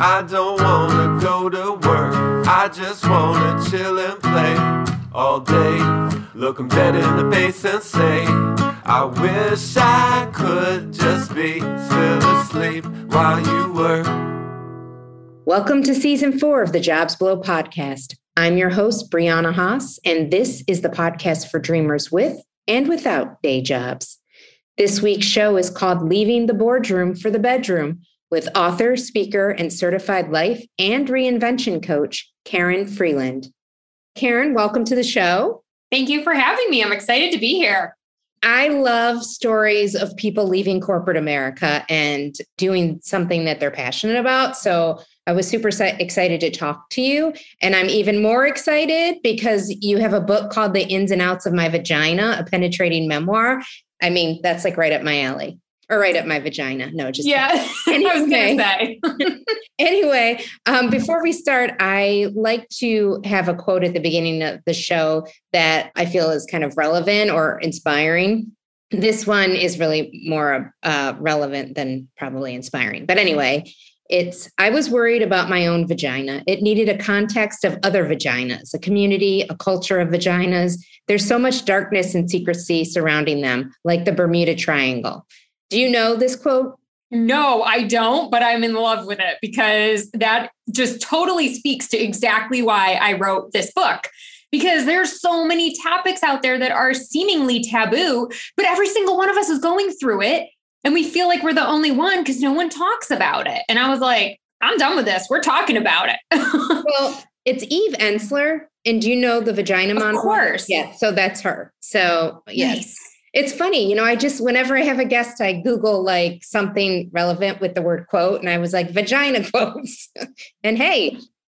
I don't wanna go to work. I just wanna chill and play all day. Look 'em dead in the face and say, I wish I could just be still asleep while you work. Welcome to season four of the Jobs Blow podcast. I'm your host, Brianna Haas, and this is the podcast for dreamers with and without day jobs. This week's show is called Leaving the Boardroom for the Bedroom with author, speaker, and certified life and reinvention coach, Karin Freeland. Karin, welcome to the show. Thank you for having me. I'm excited to be here. I love stories of people leaving corporate America and doing something that they're passionate about. So I was super excited to talk to you. And I'm even more excited because you have a book called The Ins and Outs of My Vagina, a penetrating memoir. I mean, that's like right up my alley or right up my vagina. No, just yeah. Anyway, I was gonna say. anyway, um, before we start, I like to have a quote at the beginning of the show that I feel is kind of relevant or inspiring. This one is really more uh, relevant than probably inspiring. But anyway, it's I was worried about my own vagina. It needed a context of other vaginas, a community, a culture of vaginas. There's so much darkness and secrecy surrounding them, like the Bermuda Triangle. Do you know this quote? No, I don't, but I'm in love with it because that just totally speaks to exactly why I wrote this book. Because there's so many topics out there that are seemingly taboo, but every single one of us is going through it. And we feel like we're the only one because no one talks about it. And I was like, I'm done with this. We're talking about it. well, it's Eve Ensler. And do you know the vagina Of course. Yeah. So that's her. So, yes. Nice. It's funny, you know, I just, whenever I have a guest, I Google like something relevant with the word quote, and I was like, vagina quotes. and hey,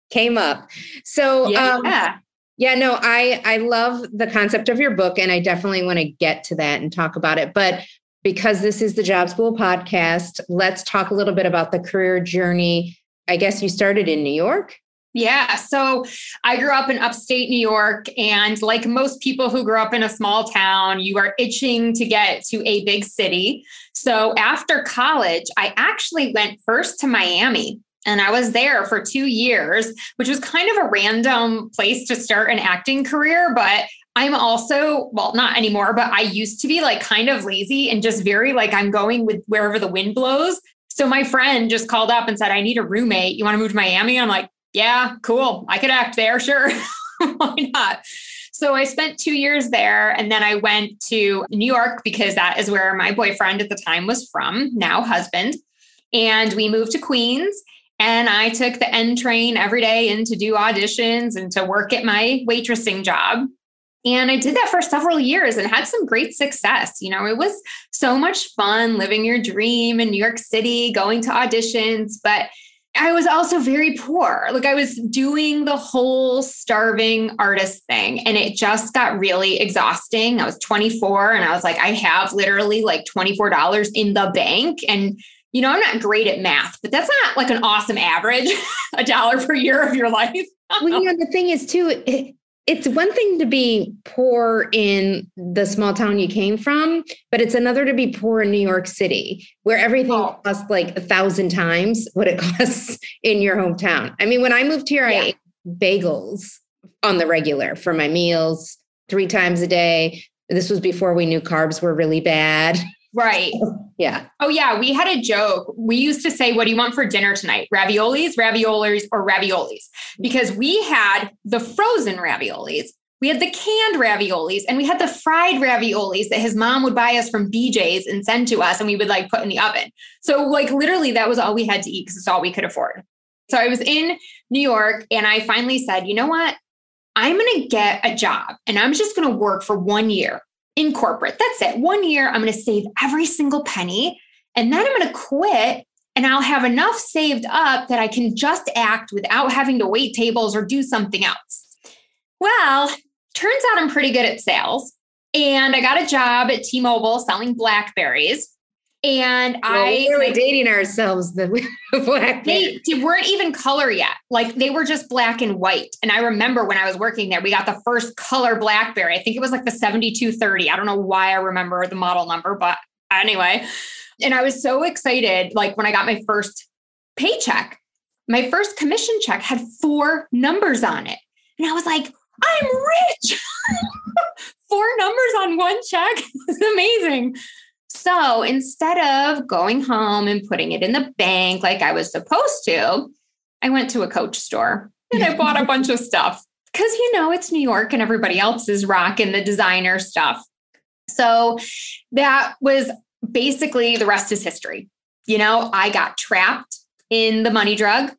came up. So, yeah. Um, yeah, no, I I love the concept of your book, and I definitely want to get to that and talk about it. But because this is the Jobs Blow podcast, let's talk a little bit about the career journey. I guess you started in New York. Yeah. So I grew up in upstate New York. And like most people who grew up in a small town, you are itching to get to a big city. So after college, I actually went first to Miami. And I was there for two years, which was kind of a random place to start an acting career. But I'm also, well, not anymore, but I used to be like kind of lazy and just very like I'm going with wherever the wind blows. So my friend just called up and said, I need a roommate. You want to move to Miami? I'm like, yeah, cool. I could act there. Sure. Why not? So I spent two years there. And then I went to New York because that is where my boyfriend at the time was from, now husband. And we moved to Queens. And I took the N train every day in to do auditions and to work at my waitressing job. And I did that for several years and had some great success. You know, it was so much fun living your dream in New York City, going to auditions. But I was also very poor. Like I was doing the whole starving artist thing and it just got really exhausting. I was 24 and I was like, I have literally like $24 in the bank. And, you know, I'm not great at math, but that's not like an awesome average, a dollar per year of your life. well, you know, the thing is, too, it's one thing to be poor in the small town you came from, but it's another to be poor in New York City, where everything oh. costs like a thousand times what it costs in your hometown. I mean, when I moved here, yeah. I ate bagels on the regular for my meals three times a day. This was before we knew carbs were really bad. Right. yeah. Oh, yeah. We had a joke. We used to say, What do you want for dinner tonight? Raviolis, raviolis, or raviolis? Because we had the frozen raviolis, we had the canned raviolis, and we had the fried raviolis that his mom would buy us from BJ's and send to us, and we would like put in the oven. So, like, literally, that was all we had to eat because it's all we could afford. So, I was in New York and I finally said, You know what? I'm going to get a job and I'm just going to work for one year in corporate. That's it. One year, I'm going to save every single penny. And then I'm going to quit and I'll have enough saved up that I can just act without having to wait tables or do something else. Well, turns out I'm pretty good at sales. And I got a job at T Mobile selling Blackberries. And well, I we were dating ourselves the black. They, they weren't even color yet. Like they were just black and white. And I remember when I was working there, we got the first color BlackBerry. I think it was like the 7230. I don't know why I remember the model number, but anyway. And I was so excited, like when I got my first paycheck. my first commission check had four numbers on it. And I was like, I'm rich. four numbers on one check is amazing. So instead of going home and putting it in the bank like I was supposed to, I went to a coach store and I bought a bunch of stuff because, you know, it's New York and everybody else is rocking the designer stuff. So that was basically the rest is history. You know, I got trapped in the money drug.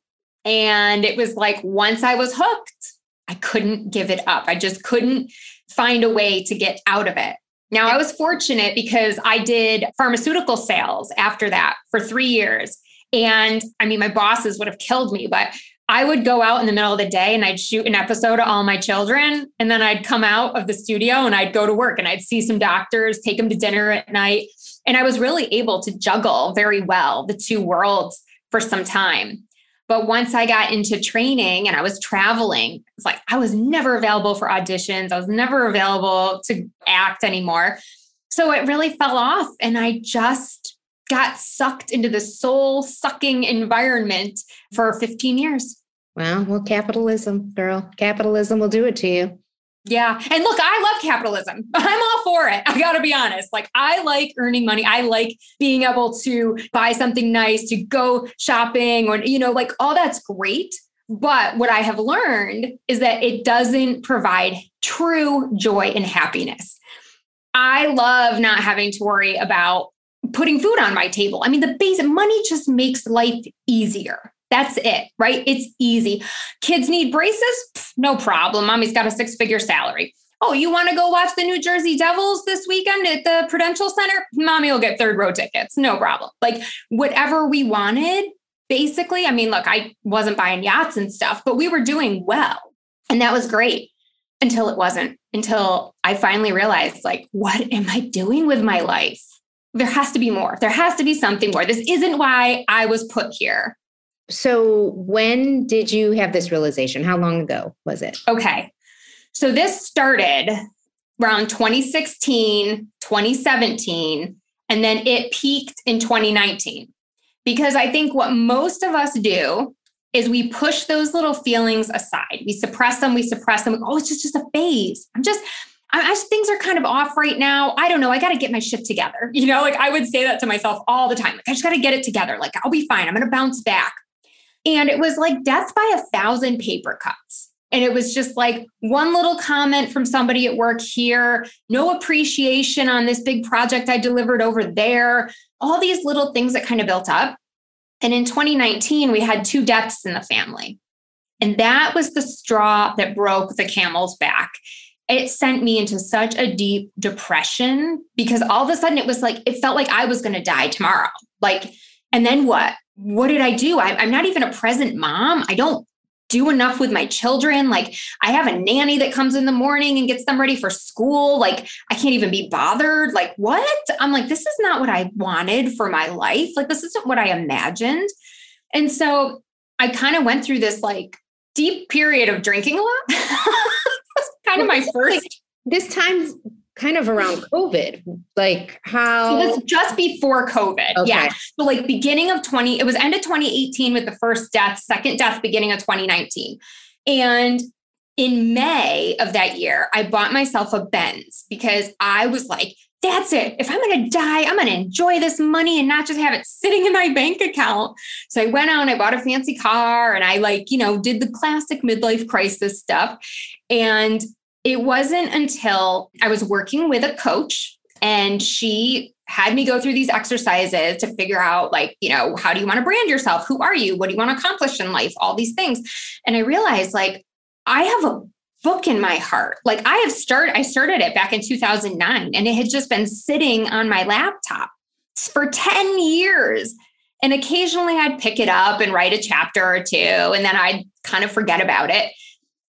And it was like once I was hooked, I couldn't give it up. I just couldn't find a way to get out of it. Now, I was fortunate because I did pharmaceutical sales after that for three years. And I mean, my bosses would have killed me, but I would go out in the middle of the day and I'd shoot an episode of All My Children. And then I'd come out of the studio and I'd go to work and I'd see some doctors, take them to dinner at night. And I was really able to juggle very well the two worlds for some time. But once I got into training and I was traveling, it's like I was never available for auditions. I was never available to act anymore. So it really fell off. And I just got sucked into the soul sucking environment for 15 years. Well, well, capitalism, girl. Capitalism will do it to you. Yeah. And look, I love capitalism. I'm all for it. I got to be honest. Like, I like earning money. I like being able to buy something nice, to go shopping, or, you know, like all that's great. But what I have learned is that it doesn't provide true joy and happiness. I love not having to worry about putting food on my table. I mean, the basic money just makes life easier. That's it, right? It's easy. Kids need braces? No problem. Mommy's got a six figure salary. Oh, you want to go watch the New Jersey Devils this weekend at the Prudential Center? Mommy will get third row tickets. No problem. Like whatever we wanted, basically. I mean, look, I wasn't buying yachts and stuff, but we were doing well. And that was great until it wasn't, until I finally realized, like, what am I doing with my life? There has to be more. There has to be something more. This isn't why I was put here. So, when did you have this realization? How long ago was it? Okay. So, this started around 2016, 2017, and then it peaked in 2019. Because I think what most of us do is we push those little feelings aside. We suppress them, we suppress them. Oh, it's just, just a phase. I'm just, I, I, things are kind of off right now. I don't know. I got to get my shit together. You know, like I would say that to myself all the time. Like, I just got to get it together. Like, I'll be fine. I'm going to bounce back. And it was like death by a thousand paper cuts. And it was just like one little comment from somebody at work here, no appreciation on this big project I delivered over there, all these little things that kind of built up. And in 2019, we had two deaths in the family. And that was the straw that broke the camel's back. It sent me into such a deep depression because all of a sudden it was like, it felt like I was going to die tomorrow. Like, and then what? What did I do? I, I'm not even a present mom. I don't do enough with my children. Like I have a nanny that comes in the morning and gets them ready for school. Like I can't even be bothered. Like what? I'm like, this is not what I wanted for my life. Like this isn't what I imagined. And so I kind of went through this like deep period of drinking a lot. kind of my first. This time kind of around COVID. Like how it was just before COVID. Okay. Yeah. So like beginning of 20, it was end of 2018 with the first death, second death beginning of 2019. And in May of that year, I bought myself a Benz because I was like, that's it. If I'm going to die, I'm going to enjoy this money and not just have it sitting in my bank account. So I went out and I bought a fancy car and I like, you know, did the classic midlife crisis stuff. And it wasn't until I was working with a coach and she had me go through these exercises to figure out like you know how do you want to brand yourself? Who are you? What do you want to accomplish in life? All these things. And i realized like i have a book in my heart. Like i have started i started it back in 2009 and it had just been sitting on my laptop for 10 years. And occasionally i'd pick it up and write a chapter or two and then i'd kind of forget about it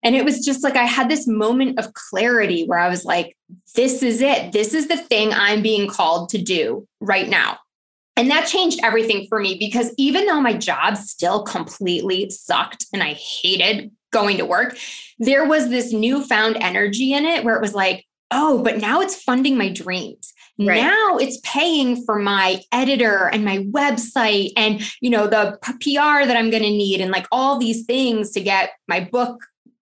and it was just like I had this moment of clarity where I was like, this is it. This is the thing I'm being called to do right now. And that changed everything for me because even though my job still completely sucked and I hated going to work, there was this newfound energy in it where it was like, oh, but now it's funding my dreams. Right. Now it's paying for my editor and my website and you know the PR that I'm going to need and like all these things to get my book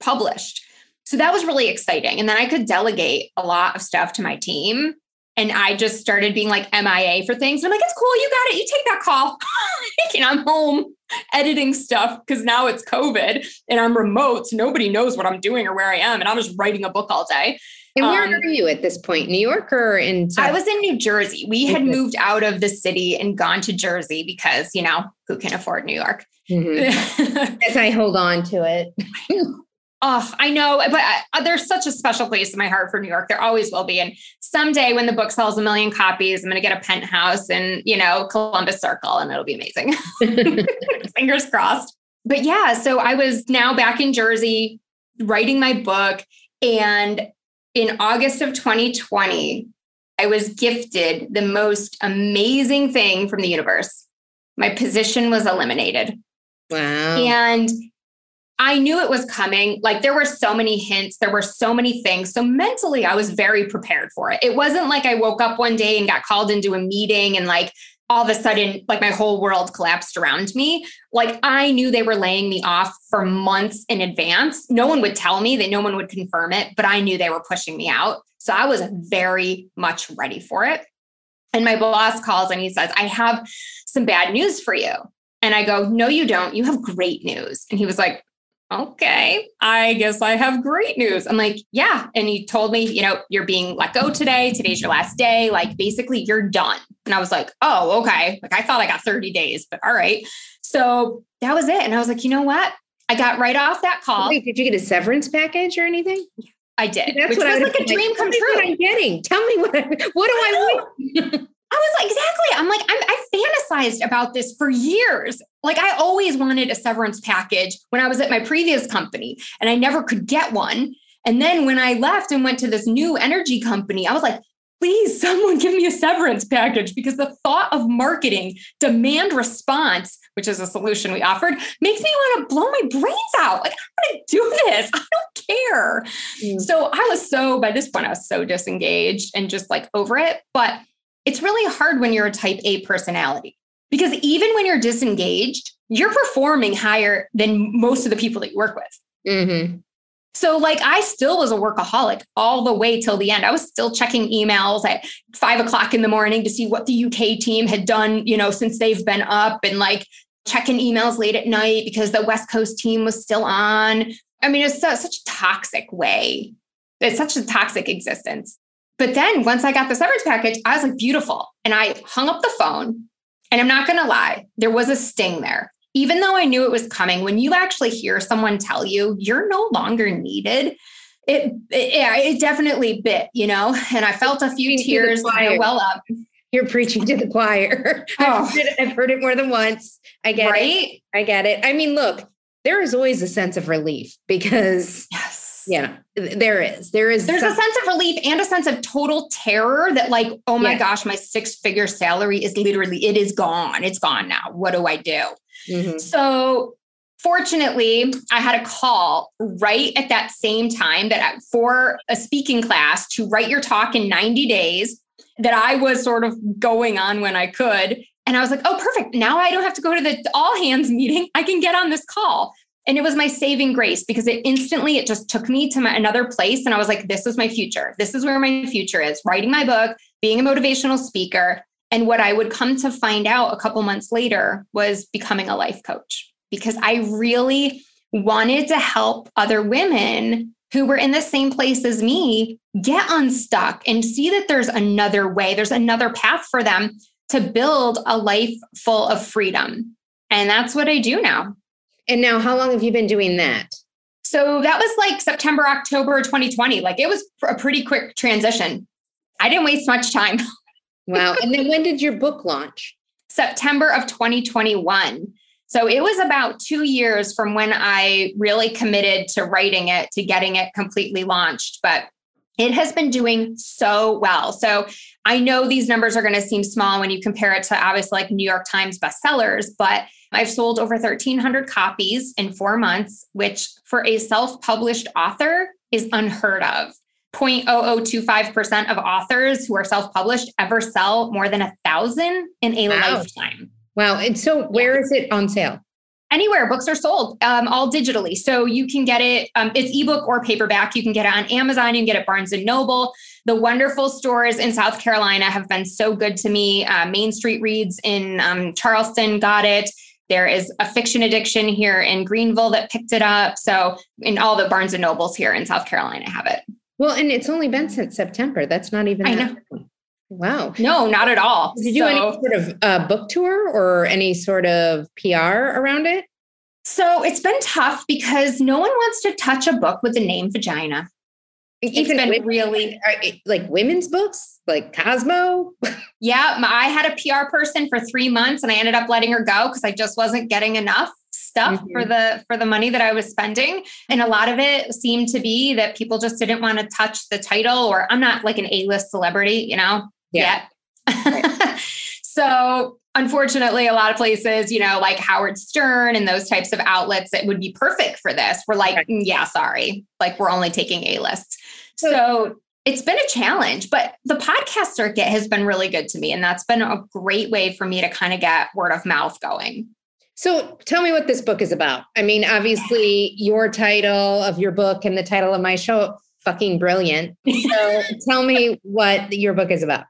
published. So that was really exciting. And then I could delegate a lot of stuff to my team. And I just started being like MIA for things. And I'm like, it's cool. You got it. You take that call. and I'm home editing stuff because now it's COVID and I'm remote. So nobody knows what I'm doing or where I am. And I'm just writing a book all day. And where um, are you at this point? New York or in? South? I was in New Jersey. We had moved out of the city and gone to Jersey because, you know, who can afford New York? Mm-hmm. As I hold on to it. Oh, I know, but I, uh, there's such a special place in my heart for New York. There always will be. And someday when the book sells a million copies, I'm going to get a penthouse in, you know, Columbus Circle and it'll be amazing. Fingers crossed. But yeah, so I was now back in Jersey writing my book. And in August of 2020, I was gifted the most amazing thing from the universe. My position was eliminated. Wow. And I knew it was coming. Like there were so many hints, there were so many things. So mentally, I was very prepared for it. It wasn't like I woke up one day and got called into a meeting and like all of a sudden, like my whole world collapsed around me. Like I knew they were laying me off for months in advance. No one would tell me that no one would confirm it, but I knew they were pushing me out. So I was very much ready for it. And my boss calls and he says, I have some bad news for you. And I go, No, you don't. You have great news. And he was like, okay, I guess I have great news. I'm like, yeah. And he told me, you know, you're being let go today. Today's your last day. Like, basically, you're done. And I was like, oh, okay. Like, I thought I got 30 days, but all right. So that was it. And I was like, you know what? I got right off that call. Wait, did you get a severance package or anything? I did. That's what was I was like a dream come true. What I'm getting. Tell me what. What do I, I I was like, exactly. I'm like, I'm, I fantasized about this for years. Like, I always wanted a severance package when I was at my previous company, and I never could get one. And then when I left and went to this new energy company, I was like, please, someone give me a severance package because the thought of marketing demand response, which is a solution we offered, makes me want to blow my brains out. Like, I want to do this. I don't care. Mm. So I was so, by this point, I was so disengaged and just like over it. But it's really hard when you're a type A personality because even when you're disengaged, you're performing higher than most of the people that you work with. Mm-hmm. So, like, I still was a workaholic all the way till the end. I was still checking emails at five o'clock in the morning to see what the UK team had done, you know, since they've been up and like checking emails late at night because the West Coast team was still on. I mean, it's such a toxic way. It's such a toxic existence. But then once I got the severance package, I was like, beautiful. And I hung up the phone. And I'm not going to lie, there was a sting there. Even though I knew it was coming, when you actually hear someone tell you you're no longer needed, it, it yeah, it definitely bit, you know. And I felt a few tears well up. You're preaching to the choir. Oh. I've, heard it, I've, heard it, more than once. I get right? it. I get it. I mean, look, there is always a sense of relief because yes yeah there is there is there's some- a sense of relief and a sense of total terror that like oh my yeah. gosh my six figure salary is literally it is gone it's gone now what do i do mm-hmm. so fortunately i had a call right at that same time that for a speaking class to write your talk in 90 days that i was sort of going on when i could and i was like oh perfect now i don't have to go to the all hands meeting i can get on this call and it was my saving grace because it instantly it just took me to my, another place. And i was like this is my future. This is where my future is writing my book being a motivational speaker. And what i would come to find out a couple months later was becoming a life coach because i really wanted to help other women who were in the same place as me get unstuck and see that there's another way there's another path for them to build a life full of freedom. And that's what i do now and now, how long have you been doing that? So that was like September, October 2020. Like it was a pretty quick transition. I didn't waste much time. wow. And then when did your book launch? September of 2021. So it was about two years from when I really committed to writing it to getting it completely launched. But it has been doing so well. So I know these numbers are going to seem small when you compare it to obviously like New York Times bestsellers, but I've sold over 1,300 copies in four months, which for a self published author is unheard of. 0.0025% of authors who are self-published ever sell more than a thousand in a wow. lifetime. Wow. And so where yeah. is it on sale? Anywhere books are sold, um, all digitally. So you can get it, um, it's ebook or paperback. You can get it on Amazon, you can get it Barnes and Noble. The wonderful stores in South Carolina have been so good to me. Uh, Main Street Reads in um, Charleston got it. There is a Fiction Addiction here in Greenville that picked it up. So in all the Barnes and Nobles here in South Carolina have it. Well, and it's only been since September. That's not even. I know. Wow. No, not at all. Did you so, do any sort of uh, book tour or any sort of PR around it? So it's been tough because no one wants to touch a book with the name vagina. It's been women, really like women's books, like Cosmo. yeah, I had a PR person for three months, and I ended up letting her go because I just wasn't getting enough stuff mm-hmm. for the for the money that I was spending. And a lot of it seemed to be that people just didn't want to touch the title, or I'm not like an A-list celebrity, you know, yeah. yet. Right. so unfortunately, a lot of places, you know, like Howard Stern and those types of outlets that would be perfect for this, we're like, right. Mm, yeah, sorry, like we're only taking A lists. So, so it's been a challenge, but the podcast circuit has been really good to me. And that's been a great way for me to kind of get word of mouth going. So tell me what this book is about. I mean, obviously, your title of your book and the title of my show, fucking brilliant. So tell me what your book is about.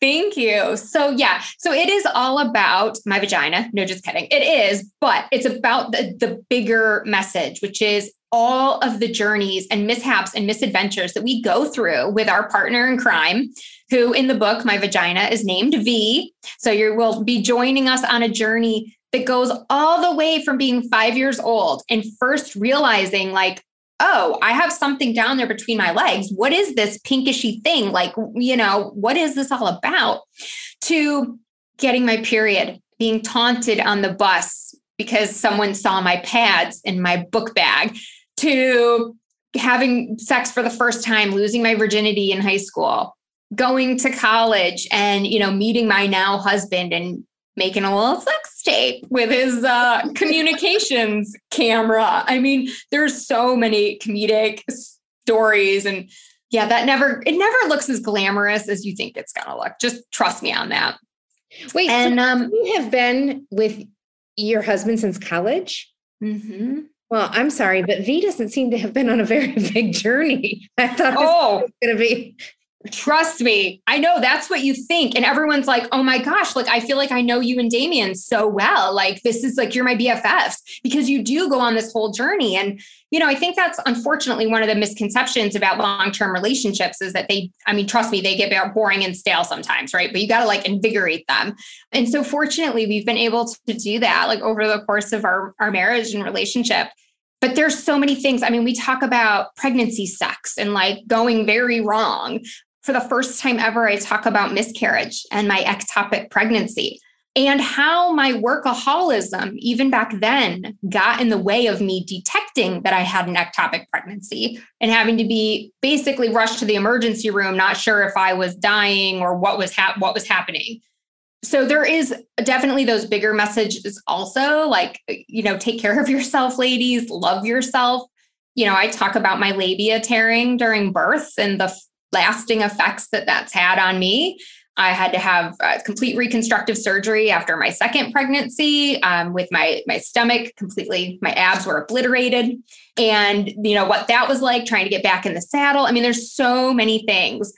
Thank you. So, yeah, so it is all about my vagina. No, just kidding. It is, but it's about the, the bigger message, which is all of the journeys and mishaps and misadventures that we go through with our partner in crime, who in the book, My Vagina, is named V. So, you will be joining us on a journey that goes all the way from being five years old and first realizing, like, oh, I have something down there between my legs. What is this pinkishy thing? Like, you know, what is this all about? To getting my period, being taunted on the bus because someone saw my pads in my book bag, to having sex for the first time, losing my virginity in high school, going to college and, you know, meeting my now husband and making a little sex tape with his uh, communications camera. I mean, there's so many comedic stories and yeah, that never it never looks as glamorous as you think it's gonna look. Just trust me on that. Wait, and so um, you have been with your husband since college? Mm-hmm. Well, I'm sorry, but V doesn't seem to have been on a very big journey. I thought oh. was going to be Trust me. I know that's what you think. And everyone's like, oh my gosh, like I feel like I know you and Damien so well. Like this is like you're my BFFs because you do go on this whole journey. And, you know, I think that's unfortunately one of the misconceptions about long-term relationships is that they, I mean, trust me, they get boring and stale sometimes, right? But you got to like invigorate them. And so fortunately, we've been able to do that like over the course of our, our marriage and relationship but there's so many things. I mean, we talk about pregnancy sex and like going very wrong for the first time ever, I talk about miscarriage and my ectopic pregnancy and how my workaholism, even back then, got in the way of me detecting that I had an ectopic pregnancy and having to be basically rushed to the emergency room, not sure if I was dying or what was hap- what was happening. So there is definitely those bigger messages also, like you know, take care of yourself, ladies, love yourself. You know, I talk about my labia tearing during birth and the lasting effects that that's had on me. I had to have complete reconstructive surgery after my second pregnancy um, with my my stomach completely my abs were obliterated and you know what that was like trying to get back in the saddle. I mean there's so many things.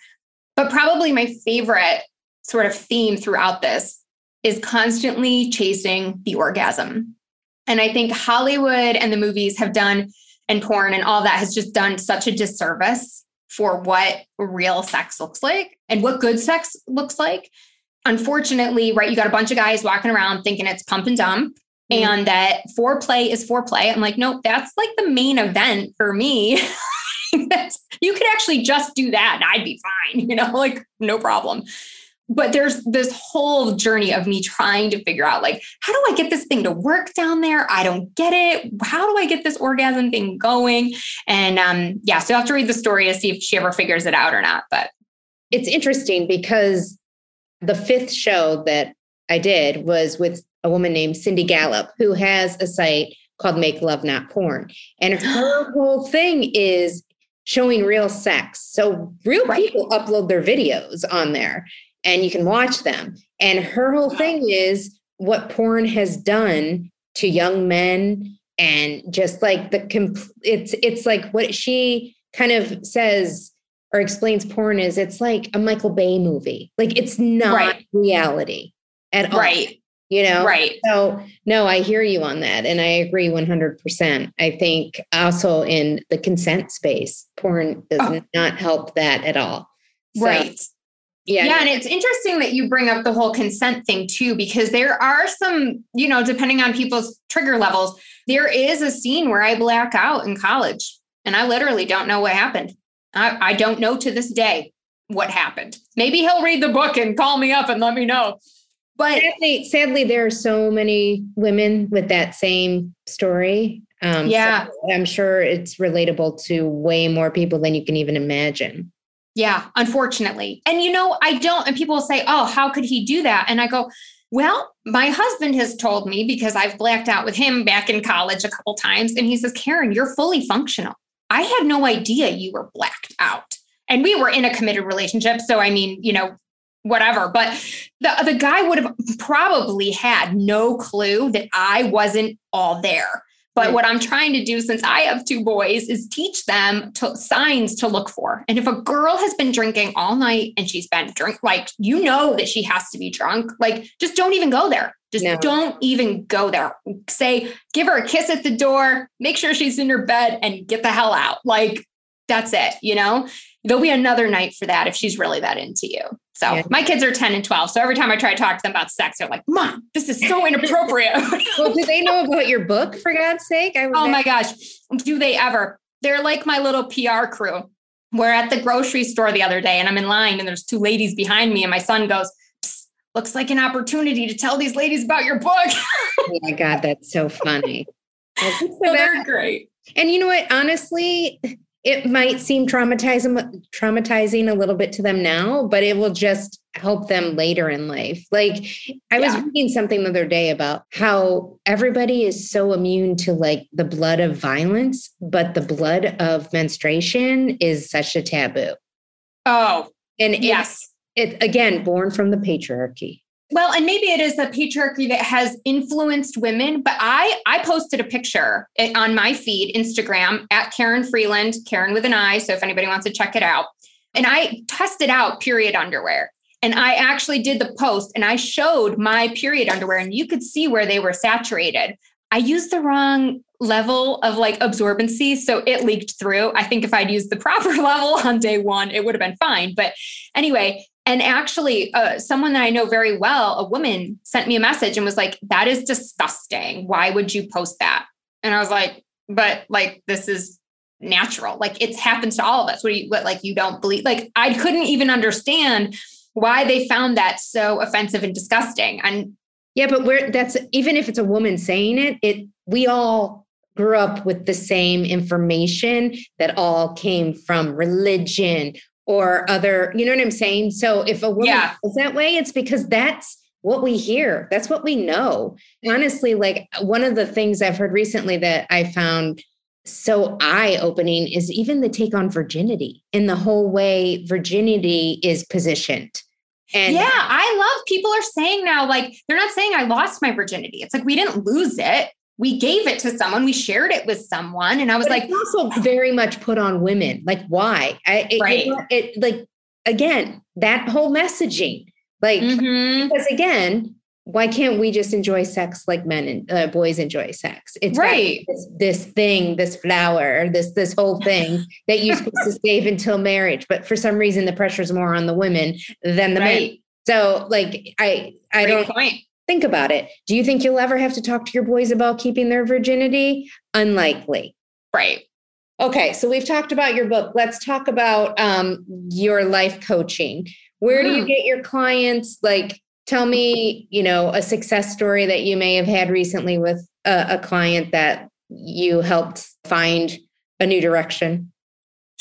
But probably my favorite sort of theme throughout this is constantly chasing the orgasm. And I think Hollywood and the movies have done and porn and all that has just done such a disservice for what real sex looks like and what good sex looks like. Unfortunately, right, you got a bunch of guys walking around thinking it's pump and dump mm-hmm. and that foreplay is foreplay. I'm like, nope, that's like the main event for me. you could actually just do that and I'd be fine, you know, like no problem but there's this whole journey of me trying to figure out like how do i get this thing to work down there? I don't get it. How do i get this orgasm thing going? And um yeah so you have to read the story to see if she ever figures it out or not but. It's interesting because the fifth show that i did was with a woman named Cindy Gallop who has a site called make love not porn. And her whole thing is showing real sex. So real right. people upload their videos on there and you can watch them. And her whole thing is what porn has done to young men and just like the comp- it's it's like what she kind of says or explains porn is it's like a Michael Bay movie. Like it's not right. reality at all. Right. You know? Right. So no, I hear you on that. And I agree 100%. I think also in the consent space, porn does oh. not help that at all. So, right. Yeah. Yeah. And it's interesting that you bring up the whole consent thing too, because there are some, you know, depending on people's trigger levels, there is a scene where I black out in college and I literally don't know what happened. I, I don't know to this day what happened. Maybe he'll read the book and call me up and let me know. But sadly, sadly there are so many women with that same story. Um, yeah. So I'm sure it's relatable to way more people than you can even imagine. Yeah, unfortunately. And you know, I don't, and people say, oh, how could he do that? And I go, well, my husband has told me because I've blacked out with him back in college a couple times. And he says, Karin, you're fully functional. I had no idea you were blacked out. And we were in a committed relationship. So, I mean, you know, whatever. But the, the guy would have probably had no clue that I wasn't all there. But what I'm trying to do since I have two boys is teach them to, signs to look for. And if a girl has been drinking all night and she's been drunk, like you know that she has to be drunk, like just don't even go there. Just no. don't even go there. Say, give her a kiss at the door, make sure she's in her bed and get the hell out. Like that's it, you know? There'll be another night for that if she's really that into you. So yeah. my kids are 10 and 12. So every time I try to talk to them about sex, they're like, Mom, this is so inappropriate. well, do they know about your book for God's sake? oh my gosh. Do they ever? They're like my little PR crew. We're at the grocery store the other day and I'm in line and there's two ladies behind me. And my son goes, looks like an opportunity to tell these ladies about your book. oh my God, that's so funny. Well, so they're great. And you know what? Honestly, it might seem traumatizing traumatizing a little bit to them now but it will just help them later in life. Like i yeah. was reading something the other day about how everybody is so immune to like the blood of violence but the blood of menstruation is such a taboo. Oh and yes. it again born from the patriarchy well and maybe it is the patriarchy that has influenced women but i i posted a picture eh, on my feed instagram at Karin Freeland Karin with an i so if anybody wants to check it out. And i tested out period underwear and i actually did the post and i showed my period underwear and you could see where they were saturated. I used the wrong level of like absorbency so it leaked through. I think if i'd used the proper level on day one it would have been fine but anyway and actually, uh, someone that I know very well, a woman, sent me a message and was like, That is disgusting. Why would you post that? And I was like, But like, this is natural. Like, it happens to all of us. What do you, what, like, you don't believe? Like, I couldn't even understand why they found that so offensive and disgusting. And yeah, but we're, that's even if it's a woman saying it, it, we all grew up with the same information that all came from religion or other, you know what I'm saying? So if a woman yeah. is that way, it's because that's what we hear. That's what we know. Mm. Honestly, like one of the things I've heard recently that I found so eye opening is even the take on virginity and the whole way virginity is positioned. And yeah, I love people are saying now, like, they're not saying I lost my virginity. It's like we didn't lose it we gave it to someone, we shared it with someone. And I was but like, also very much put on women. Like, why? I, it, right. It, it, like, again, that whole messaging, like, mm-hmm. because again, why can't we just enjoy sex like men and uh, boys enjoy sex? It's right. This, this, thing, this flower, this this whole thing that you're supposed to save until marriage, but for some reason the pressure is more on the women than the right. men. So, like, I I Great don't point. Think about it. Do you think you'll ever have to talk to your boys about keeping their virginity? Unlikely. Right. Okay, so we've talked about your book. Let's talk about um, your life coaching. Where do you mm. get your clients? Like, tell me, you know, a success story that you may have had recently with a, a client that you helped find a new direction.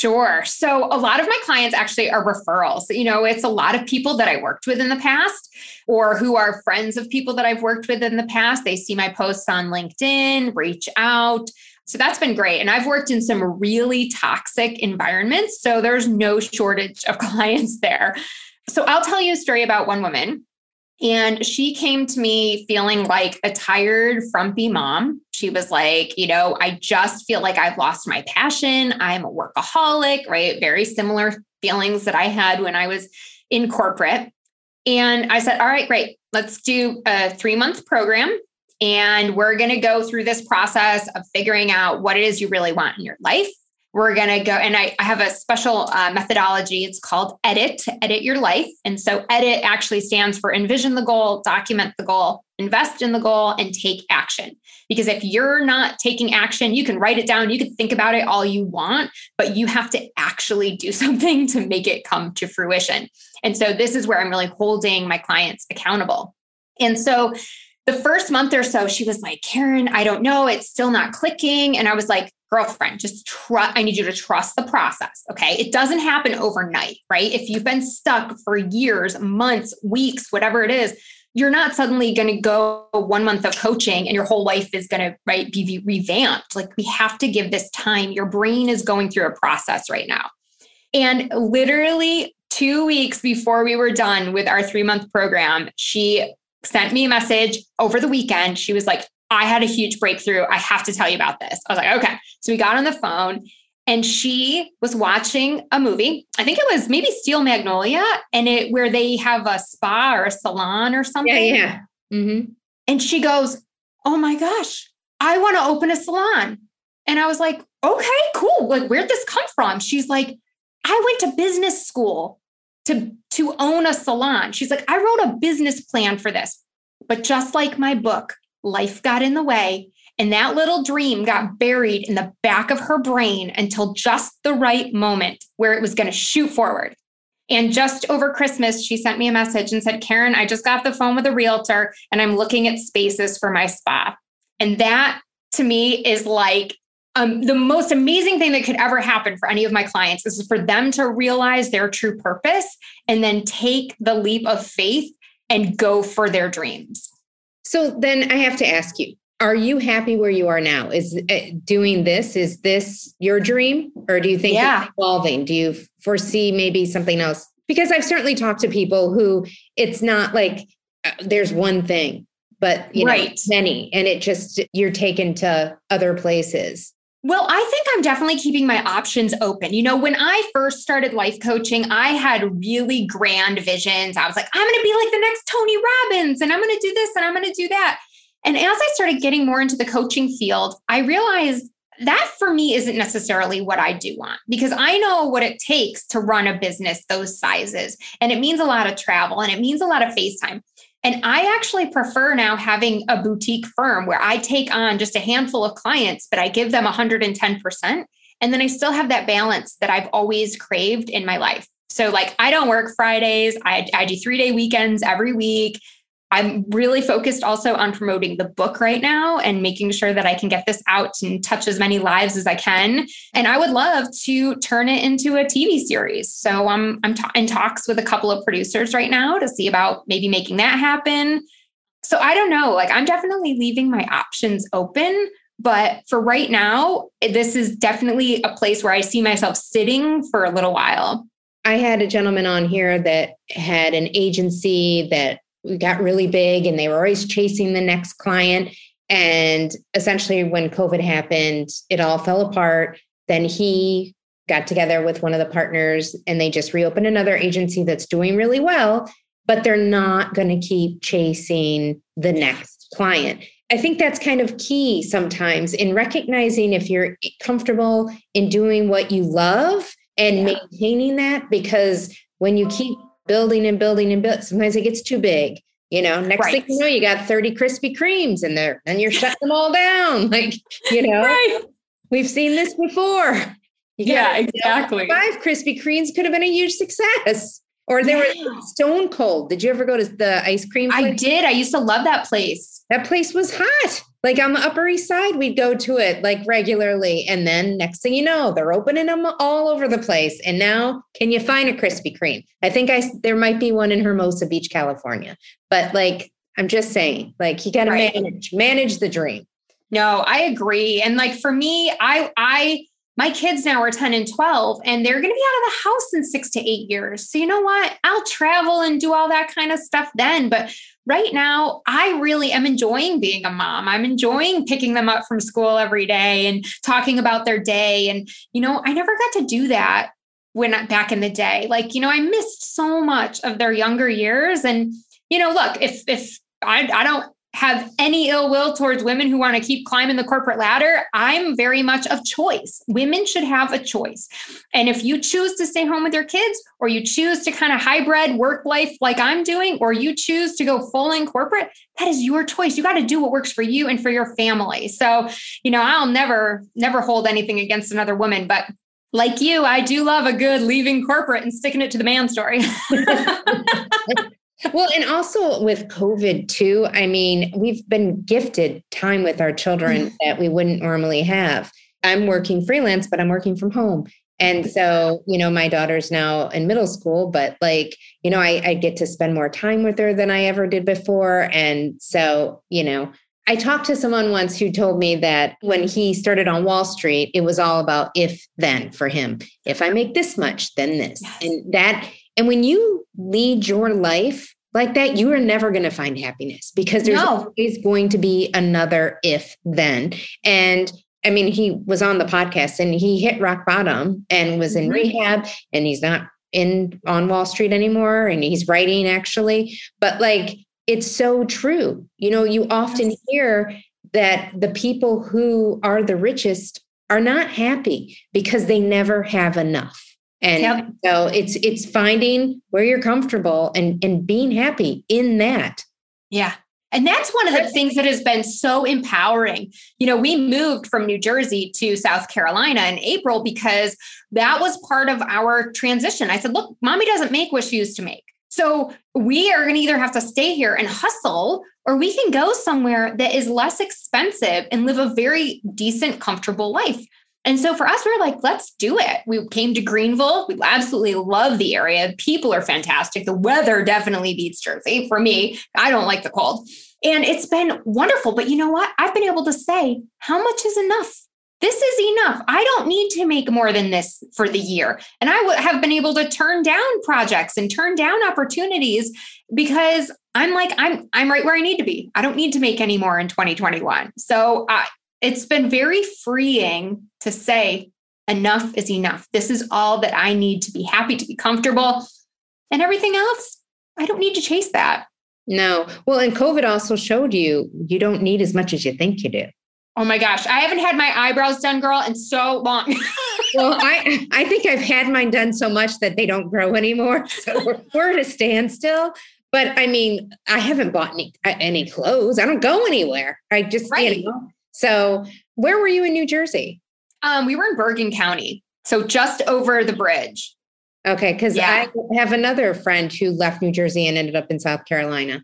Sure. So a lot of my clients actually are referrals. You know, it's a lot of people that I worked with in the past or who are friends of people that I've worked with in the past. They see my posts on LinkedIn, reach out. So that's been great. And I've worked in some really toxic environments. So there's no shortage of clients there. So I'll tell you a story about one woman. And she came to me feeling like a tired, frumpy mom. She was like, you know, I just feel like I've lost my passion. I'm a workaholic, right? Very similar feelings that I had when I was in corporate. And I said, all right, great. Let's do a three month program. And we're going to go through this process of figuring out what it is you really want in your life. We're going to go, and I, I, have a special uh, methodology. It's called EDIT, Edit Your Life. And so, EDIT actually stands for envision the goal, document the goal, invest in the goal, and take action. Because if you're not taking action, you can write it down, you can think about it all you want, but you have to actually do something to make it come to fruition. And so, this is where I'm really holding my clients accountable. And so, the first month or so, she was like, Karin, I don't know. It's still not clicking. And I was like, girlfriend, just trust. I need you to trust the process. Okay. It doesn't happen overnight, right? If you've been stuck for years, months, weeks, whatever it is, you're not suddenly going to go one month of coaching and your whole life is going to right be revamped like we have to give this time your brain is going through a process right now and literally two weeks before we were done with our three month program she sent me a message over the weekend. She was like, I had a huge breakthrough. I have to tell you about this. I was like, okay. So we got on the phone and she was watching a movie. I think it was maybe Steel Magnolia and it where they have a spa or a salon or something. Yeah, yeah. Mm-hmm. And she goes, Oh my gosh, I want to open a salon. And I was like, okay, cool. Like, where'd this come from? She's like, I went to business school to to own a salon. She's like, I wrote a business plan for this. But just like my book, life got in the way. And that little dream got buried in the back of her brain until just the right moment where it was going to shoot forward. And just over Christmas, she sent me a message and said, Karin, I just got the phone with a realtor and I'm looking at spaces for my spa. And that to me is like um, the most amazing thing that could ever happen for any of my clients This is for them to realize their true purpose and then take the leap of faith and go for their dreams. So then I have to ask you, are you happy where you are now? Is uh, doing this, is this your dream? Or do you think yeah. it's evolving? Do you foresee maybe something else? Because I've certainly talked to people who it's not like uh, there's one thing, but you right. know, many, and it just you're taken to other places. Well, I think I'm definitely keeping my options open. You know, when I first started life coaching, I had really grand visions. I was like, I'm going to be like the next Tony Robbins and I'm going to do this and I'm going to do that. And as I started getting more into the coaching field, I realized that for me isn't necessarily what I do want because I know what it takes to run a business those sizes. And it means a lot of travel and it means a lot of FaceTime. And I actually prefer now having a boutique firm where I take on just a handful of clients, but I give them 110%. And then I still have that balance that I've always craved in my life. So, like, I don't work Fridays, I, I do three day weekends every week. I'm really focused also on promoting the book right now and making sure that I can get this out and touch as many lives as I can. And I would love to turn it into a TV series. So I'm I'm in talks with a couple of producers right now to see about maybe making that happen. So I don't know, like I'm definitely leaving my options open, but for right now, this is definitely a place where I see myself sitting for a little while. I had a gentleman on here that had an agency that we got really big and they were always chasing the next client. And essentially, when COVID happened, it all fell apart. Then he got together with one of the partners and they just reopened another agency that's doing really well, but they're not going to keep chasing the next client. I think that's kind of key sometimes in recognizing if you're comfortable in doing what you love and yeah. maintaining that because when you keep building and building and building. Sometimes it gets too big. You know, next right. thing you know, you got 30 Krispy Kremes in there and you're shutting them all down. Like, you know, right. we've seen this before. yeah, exactly. five Krispy Kremes could have been a huge success. Or they yeah. was Stone Cold. Did you ever go to the ice cream? Place? I did. I used to love that place. That place was hot. Like on the Upper East Side, we'd go to it like regularly. And then next thing you know, they're opening them all over the place. And now, can you find a Krispy Kreme? I think I there might be one in Hermosa Beach, California. But like, I'm just saying, like, you got to right. manage manage the dream. No, I agree. And like for me, I I my kids now are 10 and 12 and they're going to be out of the house in 6 to 8 years. So you know what? I'll travel and do all that kind of stuff then, but right now I really am enjoying being a mom. I'm enjoying picking them up from school every day and talking about their day and you know, I never got to do that when back in the day. Like, you know, I missed so much of their younger years and you know, look, if if I, I don't have any ill will towards women who want to keep climbing the corporate ladder. I'm very much of choice. Women should have a choice. And if you choose to stay home with your kids, or you choose to kind of hybrid work life like I'm doing, or you choose to go full in corporate, that is your choice. You got to do what works for you and for your family. So, you know, I'll never, never hold anything against another woman, but like you, I do love a good leaving corporate and sticking it to the man story. well, and also with COVID too, I mean, we've been gifted time with our children mm-hmm. that we wouldn't normally have. I'm working freelance, but I'm working from home. And so, you know, my daughter's now in middle school, but like, you know, I, I get to spend more time with her than I ever did before. And so, you know, I talked to someone once who told me that when he started on Wall Street, it was all about if then for him. If I make this much, then this. Yes. And that and when you lead your life like that, you are never going to find happiness because there's no. always going to be another if then. And I mean, he was on the podcast and he hit rock bottom and was in mm-hmm. rehab and he's not in on Wall Street anymore and he's writing actually. But like it's so true. You know, you often yes. hear that the people who are the richest are not happy because they never have enough. And yep. so it's it's finding where you're comfortable and and being happy in that. Yeah. And that's one of the things that has been so empowering. You know, we moved from New Jersey to South Carolina in April because that was part of our transition. I said, look, mommy doesn't make what she used to make. So we are going to either have to stay here and hustle, or we can go somewhere that is less expensive and live a very decent, comfortable life. And so for us, we are like, let's do it. We came to Greenville. We absolutely love the area. People are fantastic. The weather definitely beats Jersey for me. I don't like the cold. And it's been wonderful. But you know what? I've been able to say, how much is enough? This is enough. I don't need to make more than this for the year. And I have been able to turn down projects and turn down opportunities because I'm like, I'm I'm right where I need to be. I don't need to make any more in 2021. So uh, it's been very freeing to say enough is enough. This is all that I need to be happy, to be comfortable. And everything else, I don't need to chase that. No. Well, and COVID also showed you you don't need as much as you think you do. Oh my gosh, I haven't had my eyebrows done, girl, in so long. well, I I think I've had mine done so much that they don't grow anymore. So we're, we're at a standstill. But I mean, I haven't bought any any clothes. I don't go anywhere. I just right. you know. So where were you in New Jersey? Um, we were in Bergen County, so just over the bridge. Okay, because yeah. I have another friend who left New Jersey and ended up in South Carolina.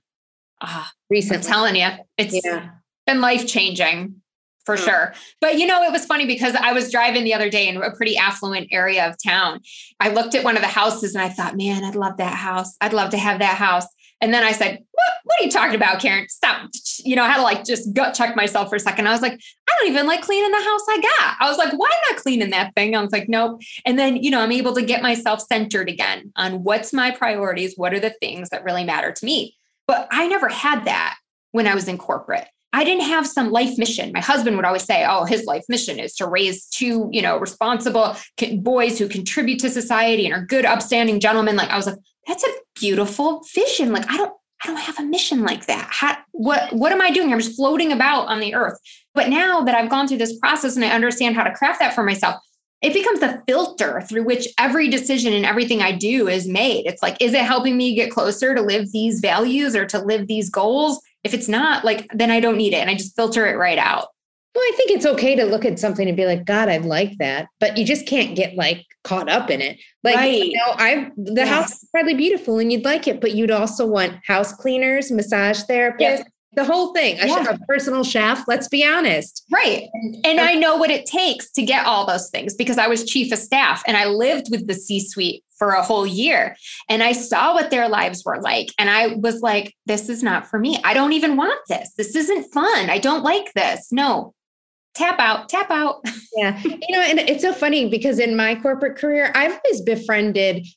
Ah, recently. I'm telling you, it's yeah. been life changing for oh. sure. But you know, it was funny because I was driving the other day in a pretty affluent area of town. I looked at one of the houses and I thought, man, I'd love that house. I'd love to have that house. And then I said, what, what are you talking about, Karin? Stop. You know, I had to like just gut check myself for a second. I was like, I don't even like cleaning the house I got. I was like, why am I cleaning that thing? I was like, nope. And then, you know, I'm able to get myself centered again on what's my priorities, what are the things that really matter to me. But I never had that when I was in corporate. I didn't have some life mission. My husband would always say, "Oh, his life mission is to raise two, you know, responsible boys who contribute to society and are good, upstanding gentlemen." Like I was like, "That's a beautiful vision." Like I don't, I don't have a mission like that. How, what, what am I doing? I'm just floating about on the earth. But now that I've gone through this process and I understand how to craft that for myself, it becomes the filter through which every decision and everything I do is made. It's like, is it helping me get closer to live these values or to live these goals? If it's not, like, then I don't need it. And I just filter it right out. Well, I think it's okay to look at something and be like, God, I'd like that. But you just can't get like caught up in it. Like, right. you know, I the yes. house is probably beautiful and you'd like it, but you'd also want house cleaners, massage therapists, yes. the whole thing. I yeah. should have a personal chef. Let's be honest. Right. And I know what it takes to get all those things because I was chief of staff and I lived with the C suite for a whole year. And I saw what their lives were like. And I was like, this is not for me. I don't even want this. This isn't fun. I don't like this. No, tap out, tap out. Yeah. You know, and it's so funny because in my corporate career, I've always befriended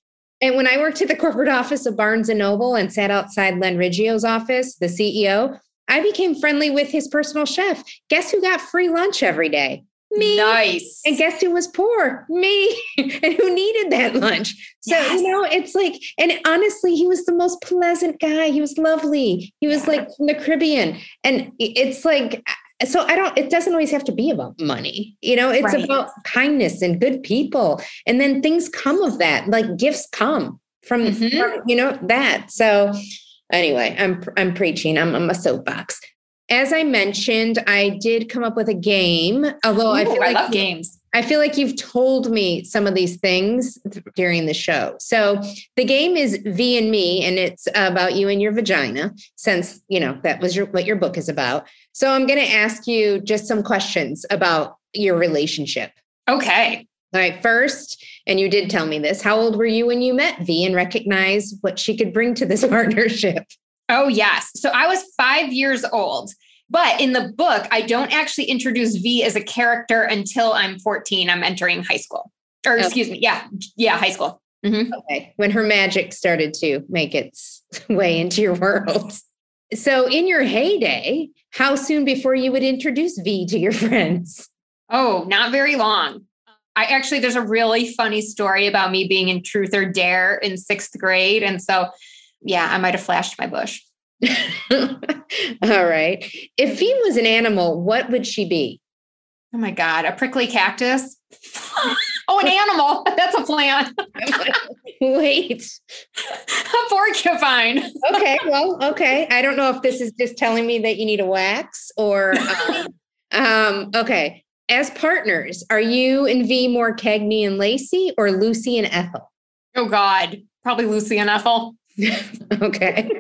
and when I worked at the corporate office of Barnes and Noble and sat outside Len Riggio's office, the CEO, I became friendly with his personal chef. Guess who got free lunch every day? Me. Nice. And guess who was poor? Me. and who needed that lunch? So, yes. you know, it's like, and honestly, he was the most pleasant guy. He was lovely. He was like from the Caribbean. And it's like, so I don't, it doesn't always have to be about money. You know, it's right. about kindness and good people. And then things come of that, like gifts come from, mm-hmm. from you know, that. So anyway, I'm, I'm preaching, I'm, I'm a soapbox. As I mentioned, I did come up with a game, although Ooh, I feel I like games. I feel like you've told me some of these things during the show. So the game is V and Me, and it's about you and your vagina, since you know that was your what your book is about. So I'm going to ask you just some questions about your relationship. Okay. All right. First, and you did tell me this. How old were you when you met V and recognized what she could bring to this partnership? Oh yes. So I was five years old. But in the book, I don't actually introduce V as a character until I'm 14. I'm entering high school. Or okay. excuse me. Yeah. Yeah. High school. Mm-hmm. Okay. When her magic started to make its way into your world. So, in your heyday, how soon before you would introduce V to your friends? Oh, not very long. I actually, there's a really funny story about me being in Truth or Dare in sixth grade. And so, yeah, I might have flashed my bush. All right. If V was an animal, what would she be? Oh my God, a prickly cactus? oh, an animal. That's a plant. Wait. A porcupine. okay. Well, okay. I don't know if this is just telling me that you need a wax or, um, um, okay. As partners, are you and V more Cagney and Lacey or Lucy and Ethel? Oh, God. Probably Lucy and Ethel. okay.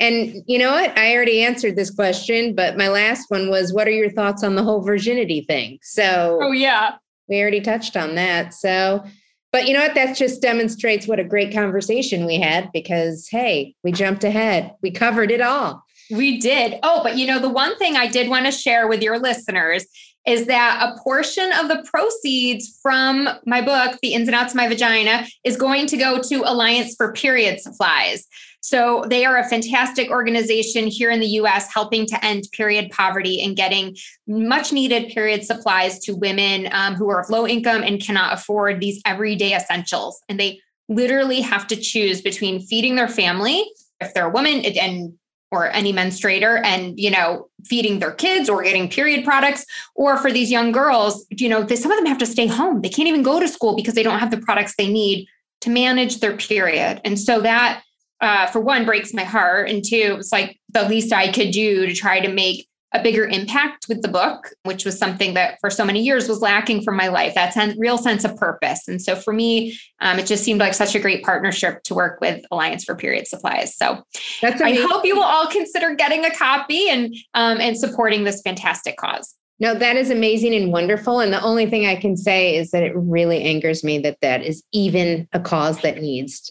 And you know what? I already answered this question, but my last one was what are your thoughts on the whole virginity thing? So, oh, yeah. We already touched on that. So, but you know what? That just demonstrates what a great conversation we had because, hey, we jumped ahead. We covered it all. We did. Oh, but you know, the one thing I did want to share with your listeners is that a portion of the proceeds from my book, The Ins and Outs of My Vagina, is going to go to Alliance for Period Supplies. So they are a fantastic organization here in the US helping to end period poverty and getting much needed period supplies to women um, who are of low income and cannot afford these everyday essentials. And they literally have to choose between feeding their family if they're a woman and or any menstruator and you know feeding their kids or getting period products. Or for these young girls you know they, some of them have to stay home. They can't even go to school because they don't have the products they need to manage their period. And so that uh, for one breaks my heart and two it's like the least i could do to try to make a bigger impact with the book which was something that for so many years was lacking from my life. That sen- real sense of purpose. And so for me um, it just seemed like such a great partnership to work with alliance for period supplies. So That's i hope you will all consider getting a copy and um, and supporting this fantastic cause. No, that is amazing and wonderful. And the only thing I can say is that it really angers me that that is even a cause that needs,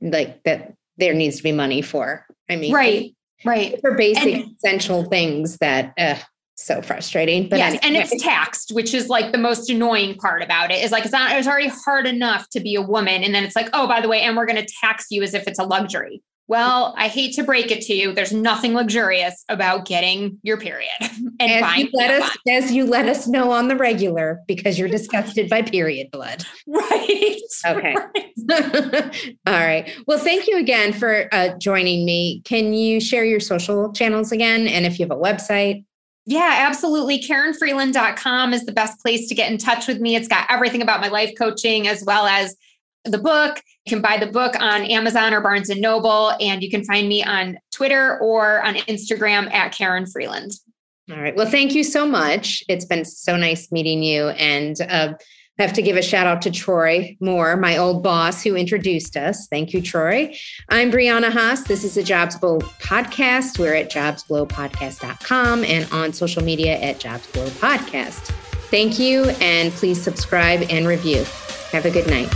like, that there needs to be money for. I mean, right, right. For basic and, essential things that uh, so frustrating. But yes, anyway. and it's taxed, which is like the most annoying part about it. Is like it's not. It's already hard enough to be a woman, and then it's like, oh, by the way, and we're going to tax you as if it's a luxury. Well, I hate to break it to you. There's nothing luxurious about getting your period and as you let us, as you let us know on the regular because you're disgusted by period blood. Right. Okay. Right. All right. Well, thank you again for uh, joining me. Can you share your social channels again, and if you have a website? Yeah, absolutely. KarinFreeland.com is the best place to get in touch with me. It's got everything about my life coaching as well as the book. You can buy the book on Amazon or Barnes and Noble, and you can find me on Twitter or on Instagram at Karin Freeland. All right. Well, thank you so much. It's been so nice meeting you. And uh, I have to give a shout out to Troy Moore, my old boss who introduced us. Thank you, Troy. I'm Brianna Haas. This is the Jobs Blow podcast. We're at jobsblowpodcast.com and on social media at jobsblowpodcast. Thank you, and please subscribe and review. Have a good night.